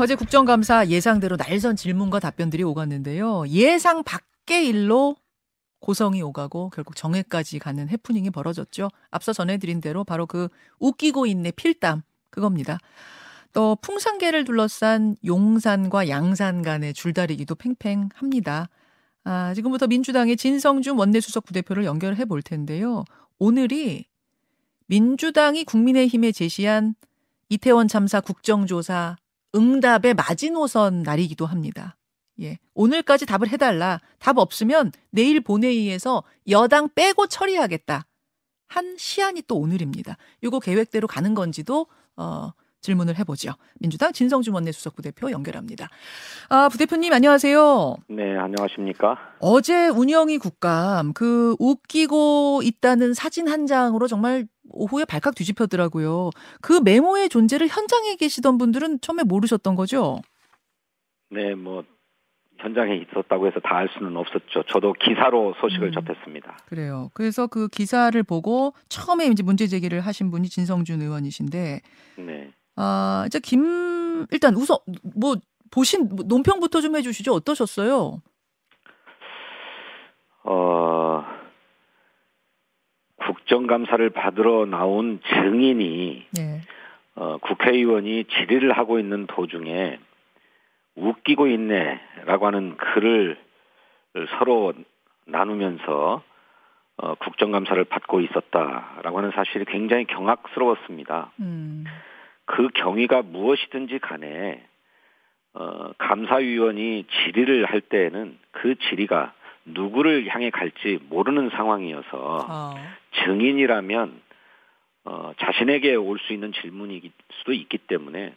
어제 국정감사 예상대로 날선 질문과 답변들이 오갔는데요. 예상 밖의 일로 고성이 오가고 결국 정회까지 가는 해프닝이 벌어졌죠. 앞서 전해드린 대로 바로 그 웃기고 있네 필담 그겁니다. 또 풍산계를 둘러싼 용산과 양산 간의 줄다리기도 팽팽합니다. 아, 지금부터 민주당의 진성준 원내수석 부대표를 연결해 볼 텐데요. 오늘이 민주당이 국민의힘에 제시한 이태원 참사 국정조사 응답의 마지노선 날이기도 합니다. 예. 오늘까지 답을 해달라. 답 없으면 내일 본회의에서 여당 빼고 처리하겠다. 한 시한이 또 오늘입니다. 이거 계획대로 가는 건지도 어, 질문을 해보죠. 민주당 진성준 원내수석 부대표 연결합니다. 아, 부대표님 안녕하세요. 네, 안녕하십니까? 어제 운영이 국감 그 웃기고 있다는 사진 한 장으로 정말 오후에 발칵 뒤집혔더라고요. 그 메모의 존재를 현장에 계시던 분들은 처음에 모르셨던 거죠? 네, 뭐 현장에 있었다고 해서 다 알 수는 없었죠. 저도 기사로 소식을 음. 접했습니다. 그래요. 그래서 그 기사를 보고 처음에 이제 문제 제기를 하신 분이 진성준 의원이신데, 네. 아, 이제 김, 일단 우선, 뭐, 보신, 뭐 논평부터 좀 해주시죠. 어떠셨어요? 어, 국정감사를 받으러 나온 증인이 예. 어, 국회의원이 질의를 하고 있는 도중에 웃기고 있네라고 하는 글을 서로 나누면서 어, 국정감사를 받고 있었다라고 하는 사실이 굉장히 경악스러웠습니다. 음, 그 경위가 무엇이든지 간에 어, 감사위원이 질의를 할 때에는 그 질의가 누구를 향해 갈지 모르는 상황이어서 아, 증인이라면 어, 자신에게 올 수 있는 질문일 수도 있기 때문에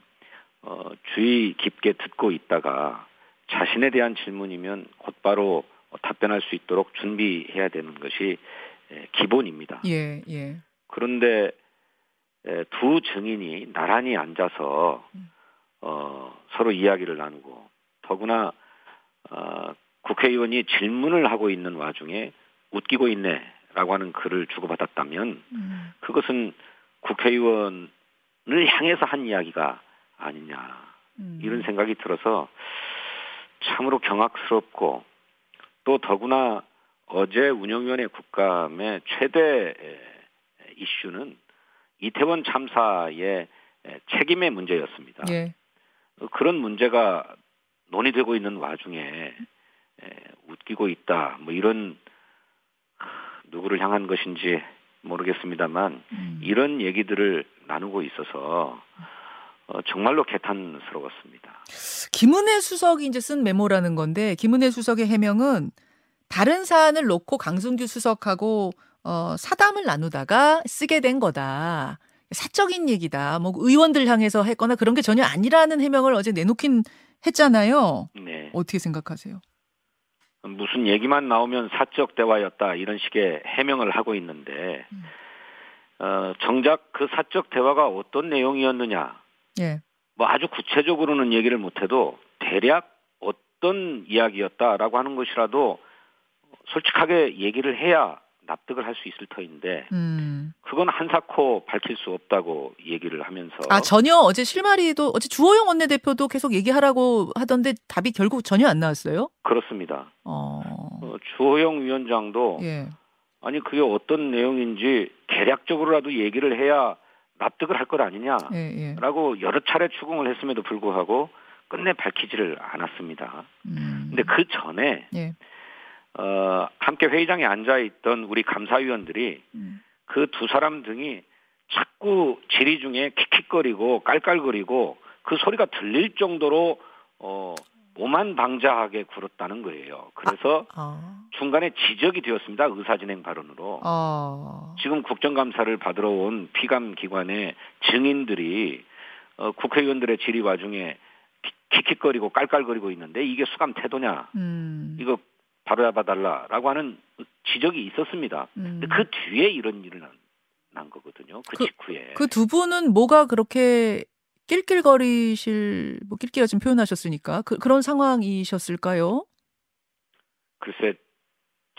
어, 주의 깊게 듣고 있다가 자신에 대한 질문이면 곧바로 답변할 수 있도록 준비해야 되는 것이 에, 기본입니다. 예, 예. 그런데 에, 두 증인이 나란히 앉아서 음. 어, 서로 이야기를 나누고 더구나 어, 국회의원이 질문을 하고 있는 와중에 웃기고 있네라고 하는 글을 주고받았다면 음, 그것은 국회의원을 향해서 한 이야기가 아니냐 음. 이런 생각이 들어서 참으로 경악스럽고 또 더구나 어제 운영위원회 국감의 최대 에, 이슈는 이태원 참사의 에, 책임의 문제였습니다. 예. 그런 문제가 논의되고 있는 와중에 에, 웃기고 있다 뭐 이런 하, 누구를 향한 것인지 모르겠습니다만 음. 이런 얘기들을 나누고 있어서 어, 정말로 개탄스러웠습니다. 김은혜 수석이 이제 쓴 메모라는 건데 김은혜 수석의 해명은 다른 사안을 놓고 강승규 수석하고 어, 사담을 나누다가 쓰게 된 거다. 사적인 얘기다. 뭐 의원들 향해서 했거나 그런 게 전혀 아니라는 해명을 어제 내놓긴 했잖아요. 네. 어떻게 생각하세요? 무슨 얘기만 나오면 사적 대화였다 이런 식의 해명을 하고 있는데 음. 어, 정작 그 사적 대화가 어떤 내용이었느냐 예. 뭐 아주 구체적으로는 얘기를 못해도 대략 어떤 이야기였다라고 하는 것이라도 솔직하게 얘기를 해야 납득을 할 수 있을 터인데 음. 그건 한사코 밝힐 수 없다고 얘기를 하면서 아 전혀 어제 실마리도 어제 주호영 원내대표도 계속 얘기하라고 하던데 답이 결국 전혀 안 나왔어요. 그렇습니다. 어. 어, 주호영 위원장도 예. 아니 그게 어떤 내용인지 대략적으로라도 얘기를 해야 납득을 할 것 아니냐라고 예. 예. 여러 차례 추궁을 했음에도 불구하고 끝내 밝히지를 않았습니다. 음. 근데 그 전에 예. 어, 함께 회의장에 앉아 있던 우리 감사위원들이 음. 그두 사람 등이 자꾸 질의 중에 킥킥거리고 깔깔거리고 그 소리가 들릴 정도로 어, 오만 방자하게 굴었다는 거예요. 그래서 아. 중간에 지적이 되었습니다. 의사진행 발언으로. 아. 지금 국정감사를 받으러 온 피감 기관의 증인들이 어, 국회의원들의 질의 와중에 킥- 킥킥거리고 깔깔거리고 있는데 이게 수감 태도냐? 음. 이거 바로잡아달라라고 하는 지적이 있었습니다. 음. 근데 그 뒤에 이런 일이 난, 난 거거든요. 그, 그- 직후에. 그 두 분은 뭐가 그렇게 낄낄거리실 뭐 낄끼가 지금 표현하셨으니까 그, 그런 상황이셨을까요? 글쎄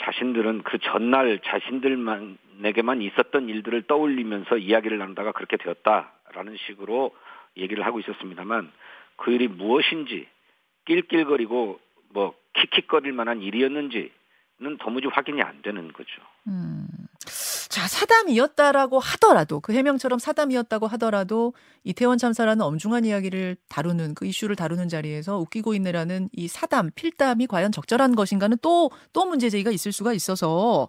자신들은 그 전날 자신들만에게만 있었던 일들을 떠올리면서 이야기를 나누다가 그렇게 되었다라는 식으로 얘기를 하고 있었습니다만 그 일이 무엇인지 낄낄거리고 뭐 킥킥거릴 만한 일이었는지는 도무지 확인이 안 되는 거죠. 음. 자, 사담이었다라고 하더라도 그 해명처럼 사담이었다고 하더라도 이태원 참사라는 엄중한 이야기를 다루는 그 이슈를 다루는 자리에서 웃기고 있네라는 이 사담, 필담이 과연 적절한 것인가는 또또 문제 제기가 있을 수가 있어서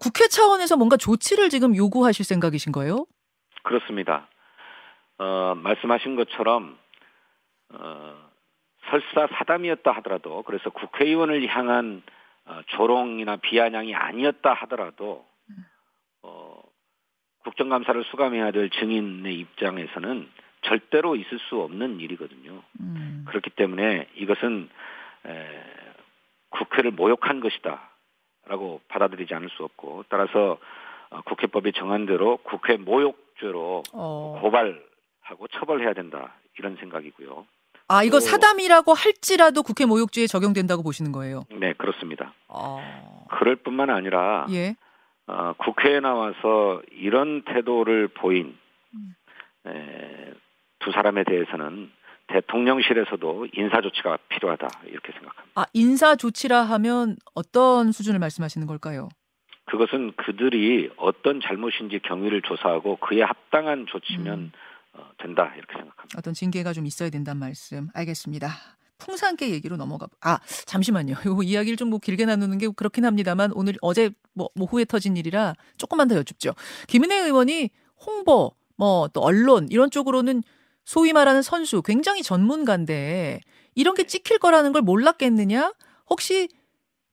국회 차원에서 뭔가 조치를 지금 요구하실 생각이신 거예요? 그렇습니다. 어, 말씀하신 것처럼 어, 설사 사담이었다 하더라도 그래서 국회의원을 향한 어, 조롱이나 비아냥이 아니었다 하더라도 어, 국정감사를 수감해야 될 증인의 입장에서는 절대로 있을 수 없는 일이거든요. 음. 그렇기 때문에 이것은 에, 국회를 모욕한 것이다라고 받아들이지 않을 수 없고 따라서 어, 국회법이 정한 대로 국회 모욕죄로 어. 고발하고 처벌해야 된다 이런 생각이고요. 아 이거 사담이라고 할지라도 국회 모욕죄에 적용된다고 보시는 거예요? 네 그렇습니다. 어... 그럴 뿐만 아니라 예. 어, 국회에 나와서 이런 태도를 보인 음. 에, 두 사람에 대해서는 대통령실에서도 인사 조치가 필요하다 이렇게 생각합니다. 아 인사 조치라 하면 어떤 수준을 말씀하시는 걸까요? 그것은 그들이 어떤 잘못인지 경위를 조사하고 그에 합당한 조치면 음. 어, 된다 이렇게 생각합니다. 어떤 징계가 좀 있어야 된다는 말씀 알겠습니다. 풍산계 얘기로 넘어가. 아 잠시만요. 요 이야기를 좀 뭐 길게 나누는 게 그렇긴 합니다만 오늘 어제 뭐, 뭐 후에 터진 일이라 조금만 더 여쭙죠. 김은혜 의원이 홍보 뭐 또 언론 이런 쪽으로는 소위 말하는 선수 굉장히 전문가인데 이런 게 찍힐 거라는 걸 몰랐겠느냐? 혹시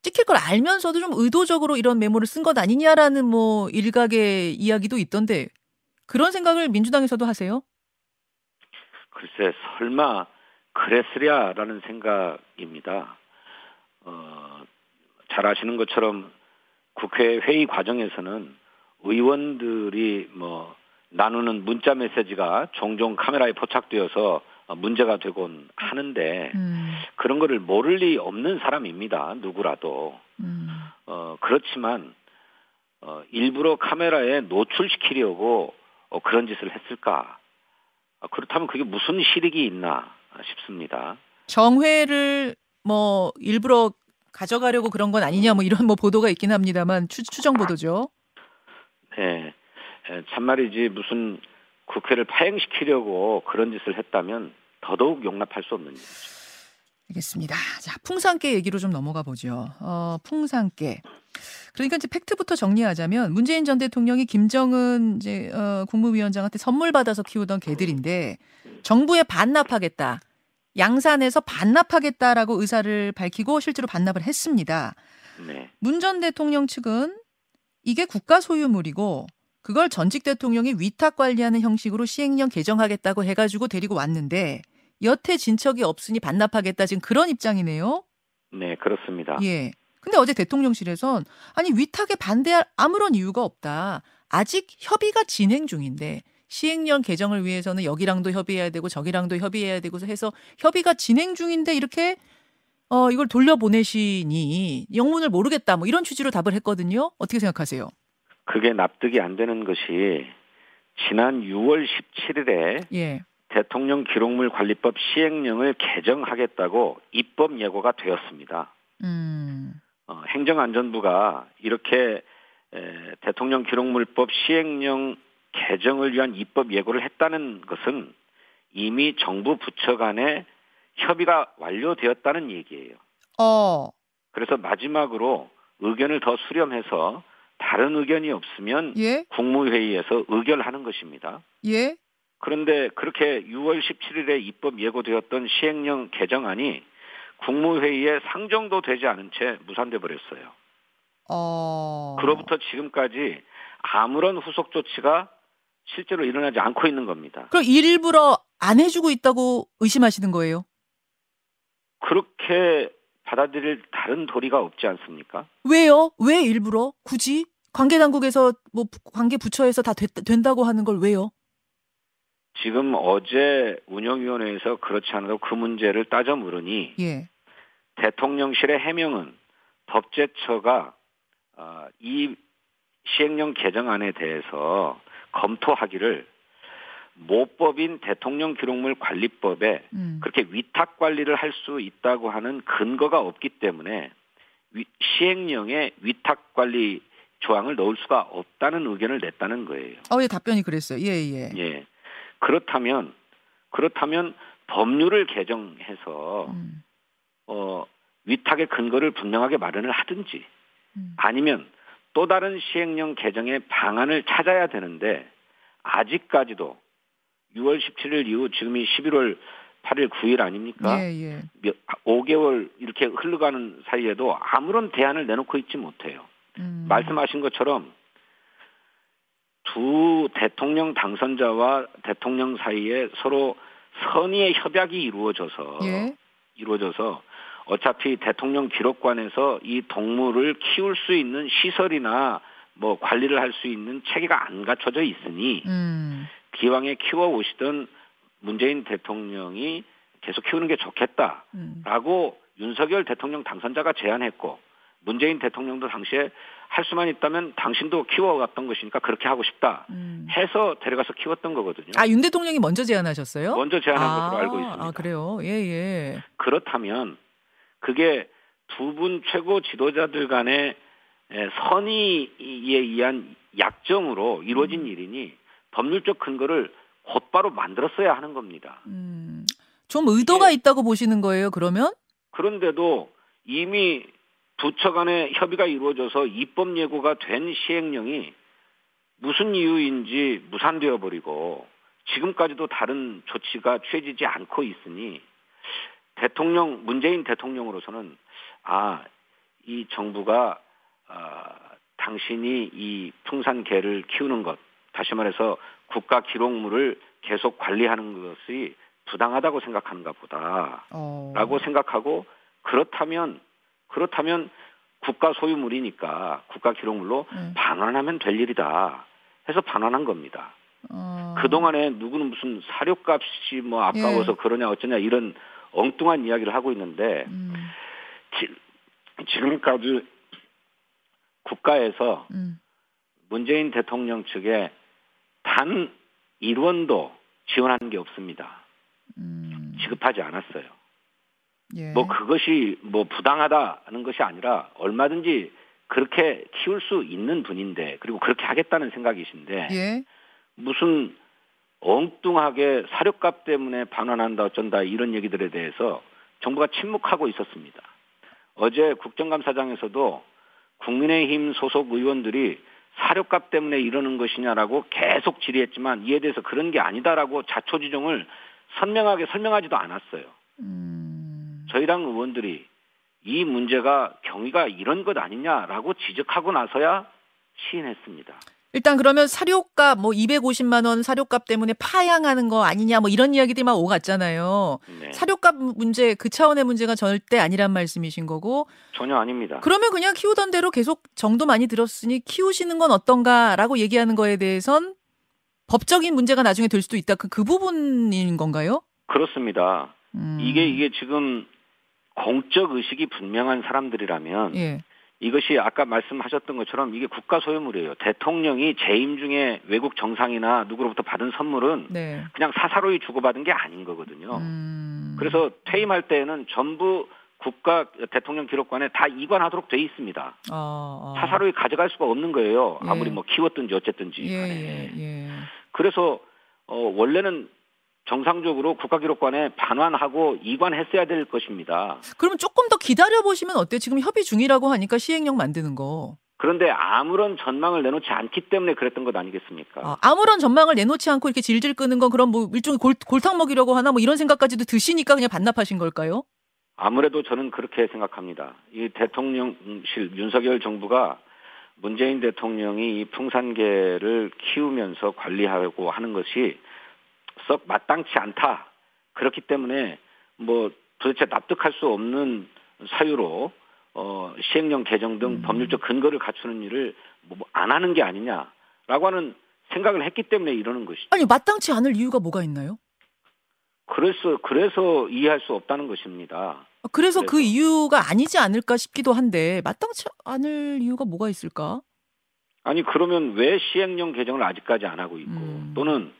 찍힐 걸 알면서도 좀 의도적으로 이런 메모를 쓴 것 아니냐라는 뭐 일각의 이야기도 있던데 그런 생각을 민주당에서도 하세요? 글쎄 설마 그랬으랴라는 생각입니다. 어, 잘 아시는 것처럼 국회 회의 과정에서는 의원들이 뭐 나누는 문자 메시지가 종종 카메라에 포착되어서 문제가 되곤 하는데 음. 그런 거를 모를 리 없는 사람입니다. 누구라도. 음. 어, 그렇지만 어, 일부러 카메라에 노출시키려고 어, 그런 짓을 했을까? 어, 그렇다면 그게 무슨 실익이 있나 싶습니다. 정회를 뭐 일부러 가져가려고 그런 건 아니냐 뭐 이런 뭐 보도가 있긴 합니다만 추, 추정 보도죠. 네. 참말이지 무슨 국회를 파행시키려고 그런 짓을 했다면 더더욱 용납할 수 없는 일이죠. 알겠습니다. 자, 풍산계 얘기로 좀 넘어가 보죠. 어, 풍산계. 그러니까 이제 팩트부터 정리하자면 문재인 전 대통령이 김정은 이제 어, 국무위원장한테 선물 받아서 키우던 개들인데 정부에 반납하겠다. 양산에서 반납하겠다라고 의사를 밝히고 실제로 반납을 했습니다. 네. 문전 대통령 측은 이게 국가 소유물이고 그걸 전직 대통령이 위탁 관리하는 형식으로 시행령 개정하겠다고 해가지고 데리고 왔는데 여태 진척이 없으니 반납하겠다 지금 그런 입장이네요. 네, 그렇습니다. 예. 근데 어제 대통령실에선 아니 위탁에 반대할 아무런 이유가 없다. 아직 협의가 진행 중인데 시행령 개정을 위해서는 여기랑도 협의해야 되고 저기랑도 협의해야 되고 해서 협의가 진행 중인데 이렇게 어 이걸 돌려보내시니 영문을 모르겠다 뭐 이런 취지로 답을 했거든요. 어떻게 생각하세요? 그게 납득이 안 되는 것이 지난 6월 17일에 예. 대통령 기록물 관리법 시행령을 개정하겠다고 입법 예고가 되었습니다. 음. 어, 행정안전부가 이렇게 에, 대통령 기록물법 시행령 개정을 위한 입법 예고를 했다는 것은 이미 정부 부처 간에 협의가 완료되었다는 얘기예요. 어. 그래서 마지막으로 의견을 더 수렴해서 다른 의견이 없으면 예? 국무회의에서 의결하는 것입니다. 예? 그런데 그렇게 6월 17일에 입법 예고되었던 시행령 개정안이 국무회의에 상정도 되지 않은 채 무산돼 버렸어요. 어... 그로부터 지금까지 아무런 후속 조치가 실제로 일어나지 않고 있는 겁니다. 그럼 일부러 안 해주고 있다고 의심하시는 거예요? 그렇게 받아들일 다른 도리가 없지 않습니까? 왜요? 왜 일부러? 굳이? 관계 당국에서 뭐 관계 부처에서 다 됐, 된다고 하는 걸 왜요? 지금 어제 운영위원회에서 그렇지 않아도 그 문제를 따져 물으니 예. 대통령실의 해명은 법제처가 어, 이 시행령 개정안에 대해서 검토하기를 모법인 대통령 기록물 관리법에 음. 그렇게 위탁 관리를 할 수 있다고 하는 근거가 없기 때문에 위- 시행령에 위탁 관리 조항을 넣을 수가 없다는 의견을 냈다는 거예요. 어, 예, 답변이 그랬어요. 예, 예. 예. 그렇다면 그렇다면 법률을 개정해서 음. 어 위탁의 근거를 분명하게 마련을 하든지 음. 아니면 또 다른 시행령 개정의 방안을 찾아야 되는데 아직까지도 6월 17일 이후 지금이 11월 8일 9일 아닙니까? 예, 예. 몇- 5개월 이렇게 흘러가는 사이에도 아무런 대안을 내놓고 있지 못해요. 음. 말씀하신 것처럼 두 대통령 당선자와 대통령 사이에 서로 선의의 협약이 이루어져서 예. 이루어져서 어차피 대통령 기록관에서 이 동물을 키울 수 있는 시설이나 뭐 관리를 할 수 있는 체계가 안 갖춰져 있으니 음. 기왕에 키워 오시던 문재인 대통령이 계속 키우는 게 좋겠다라고 음. 윤석열 대통령 당선자가 제안했고 문재인 대통령도 당시에 할 수만 있다면 당신도 키워왔던 것이니까 그렇게 하고 싶다 음. 해서 데려가서 키웠던 거거든요. 아, 윤 대통령이 먼저 제안하셨어요? 먼저 제안한 아, 것으로 알고 있습니다. 아, 그래요? 예, 예. 그렇다면 그게 두 분 최고 지도자들 간의 에, 선의에 의한 약정으로 이루어진 일이니 법률적 근거를 곧바로 만들었어야 하는 겁니다. 음. 좀 의도가 이게- 있다고 보시는 거예요, 그러면? 그런데도 이미 부처 간의 협의가 이루어져서 입법 예고가 된 시행령이 무슨 이유인지 무산되어 버리고 지금까지도 다른 조치가 취해지지 않고 있으니 대통령 문재인 대통령으로서는 아 이 정부가 아, 당신이 이 풍산개를 키우는 것 다시 말해서 국가 기록물을 계속 관리하는 것이 부당하다고 생각하는가 보다. 어. 라고 생각하고 그렇다면 그렇다면 국가 소유물이니까 국가 기록물로 네. 반환하면 될 일이다 해서 반환한 겁니다. 어. 그동안에 누구는 무슨 사료값이 뭐 아까워서 예. 그러냐 어쩌냐 이런 엉뚱한 이야기를 하고 있는데 음. 지, 지금까지 국가에서 음. 문재인 대통령 측에 단 1원도 지원한 게 없습니다. 음. 지급하지 않았어요. 예. 뭐 그것이 뭐 부당하다는 것이 아니라 얼마든지 그렇게 키울 수 있는 분인데 그리고 그렇게 하겠다는 생각이신데 예. 무슨 엉뚱하게 사료값 때문에 반환한다 어쩐다 이런 얘기들에 대해서 정부가 침묵하고 있었습니다. 어제 국정감사장에서도 국민의힘 소속 의원들이 사료값 때문에 이러는 것이냐라고 계속 질의했지만 이에 대해서 그런 게 아니다라고 자초지종을 선명하게 설명하지도 않았어요. 음. 저희랑 의원들이 이 문제가 경위가 이런 것 아니냐라고 지적하고 나서야 시인했습니다. 일단 그러면 사료값 뭐 250만 원 사료값 때문에 파양하는 거 아니냐 뭐 이런 이야기들이 막 오갔잖아요. 네. 사료값 문제 그 차원의 문제가 절대 아니란 말씀이신 거고 전혀 아닙니다. 그러면 그냥 키우던 대로 계속 정도 많이 들었으니 키우시는 건 어떤가라고 얘기하는 거에 대해선 법적인 문제가 나중에 될 수도 있다. 그, 그 부분인 건가요? 그렇습니다. 음. 이게 이게 지금 공적 의식이 분명한 사람들이라면 예. 이것이 아까 말씀하셨던 것처럼 이게 국가 소유물이에요. 대통령이 재임 중에 외국 정상이나 누구로부터 받은 선물은 네. 그냥 사사로이 주고받은 게 아닌 거거든요. 음. 그래서 퇴임할 때에는 전부 국가 대통령 기록관에 다 이관하도록 돼 있습니다. 어, 어. 사사로이 가져갈 수가 없는 거예요. 예. 아무리 뭐 키웠든지 어쨌든지 예, 간에. 예, 예. 그래서 어, 원래는 정상적으로 국가기록관에 반환하고 이관했어야 될 것입니다. 그러면 조금 더 기다려 보시면 어때요? 지금 협의 중이라고 하니까 시행령 만드는 거. 그런데 아무런 전망을 내놓지 않기 때문에 그랬던 것 아니겠습니까? 아, 아무런 전망을 내놓지 않고 이렇게 질질 끄는 건 그럼 뭐 일종의 골, 골탕 먹이려고 하나 뭐 이런 생각까지도 드시니까 그냥 반납하신 걸까요? 아무래도 저는 그렇게 생각합니다. 이 대통령실 윤석열 정부가 문재인 대통령이 이 풍산개를 키우면서 관리하고 하는 것이 썩 마땅치 않다. 그렇기 때문에 뭐 도대체 납득할 수 없는 사유로 어 시행령 개정 등 음. 법률적 근거를 갖추는 일을 뭐 안 하는 게 아니냐라고 하는 생각을 했기 때문에 이러는 것이죠. 아니 마땅치 않을 이유가 뭐가 있나요? 그래서 그래서 이해할 수 없다는 것입니다. 아, 그래서 그 그래서. 이유가 아니지 않을까 싶기도 한데 마땅치 않을 이유가 뭐가 있을까? 아니 그러면 왜 시행령 개정을 아직까지 안 하고 있고 음. 또는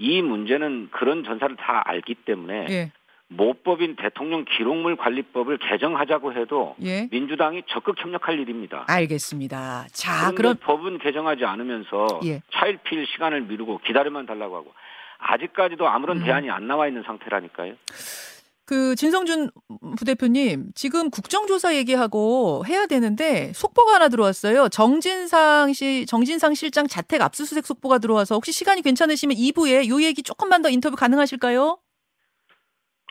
이 문제는 그런 전사를 다 알기 때문에 예. 모법인 대통령 기록물 관리법을 개정하자고 해도 예. 민주당이 적극 협력할 일입니다. 알겠습니다. 자, 그럼 법은 개정하지 않으면서 예. 차일피일 시간을 미루고 기다려만 달라고 하고 아직까지도 아무런 음. 대안이 안 나와 있는 상태라니까요. 그 진성준 부대표님 지금 국정조사 얘기하고 해야 되는데 속보가 하나 들어왔어요. 정진상 씨 정진상 실장 자택 압수수색 속보가 들어와서 혹시 시간이 괜찮으시면 2부에 요 얘기 조금만 더 인터뷰 가능하실까요?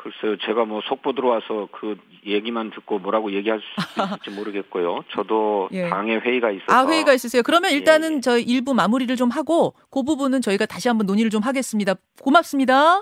글쎄요, 제가 뭐 속보 들어와서 그 얘기만 듣고 뭐라고 얘기할 수 있을지 모르겠고요. 저도 예. 당에 회의가 있어서 아 회의가 있으세요. 그러면 일단은 예, 예. 저희 일부 마무리를 좀 하고 그 부분은 저희가 다시 한번 논의를 좀 하겠습니다. 고맙습니다.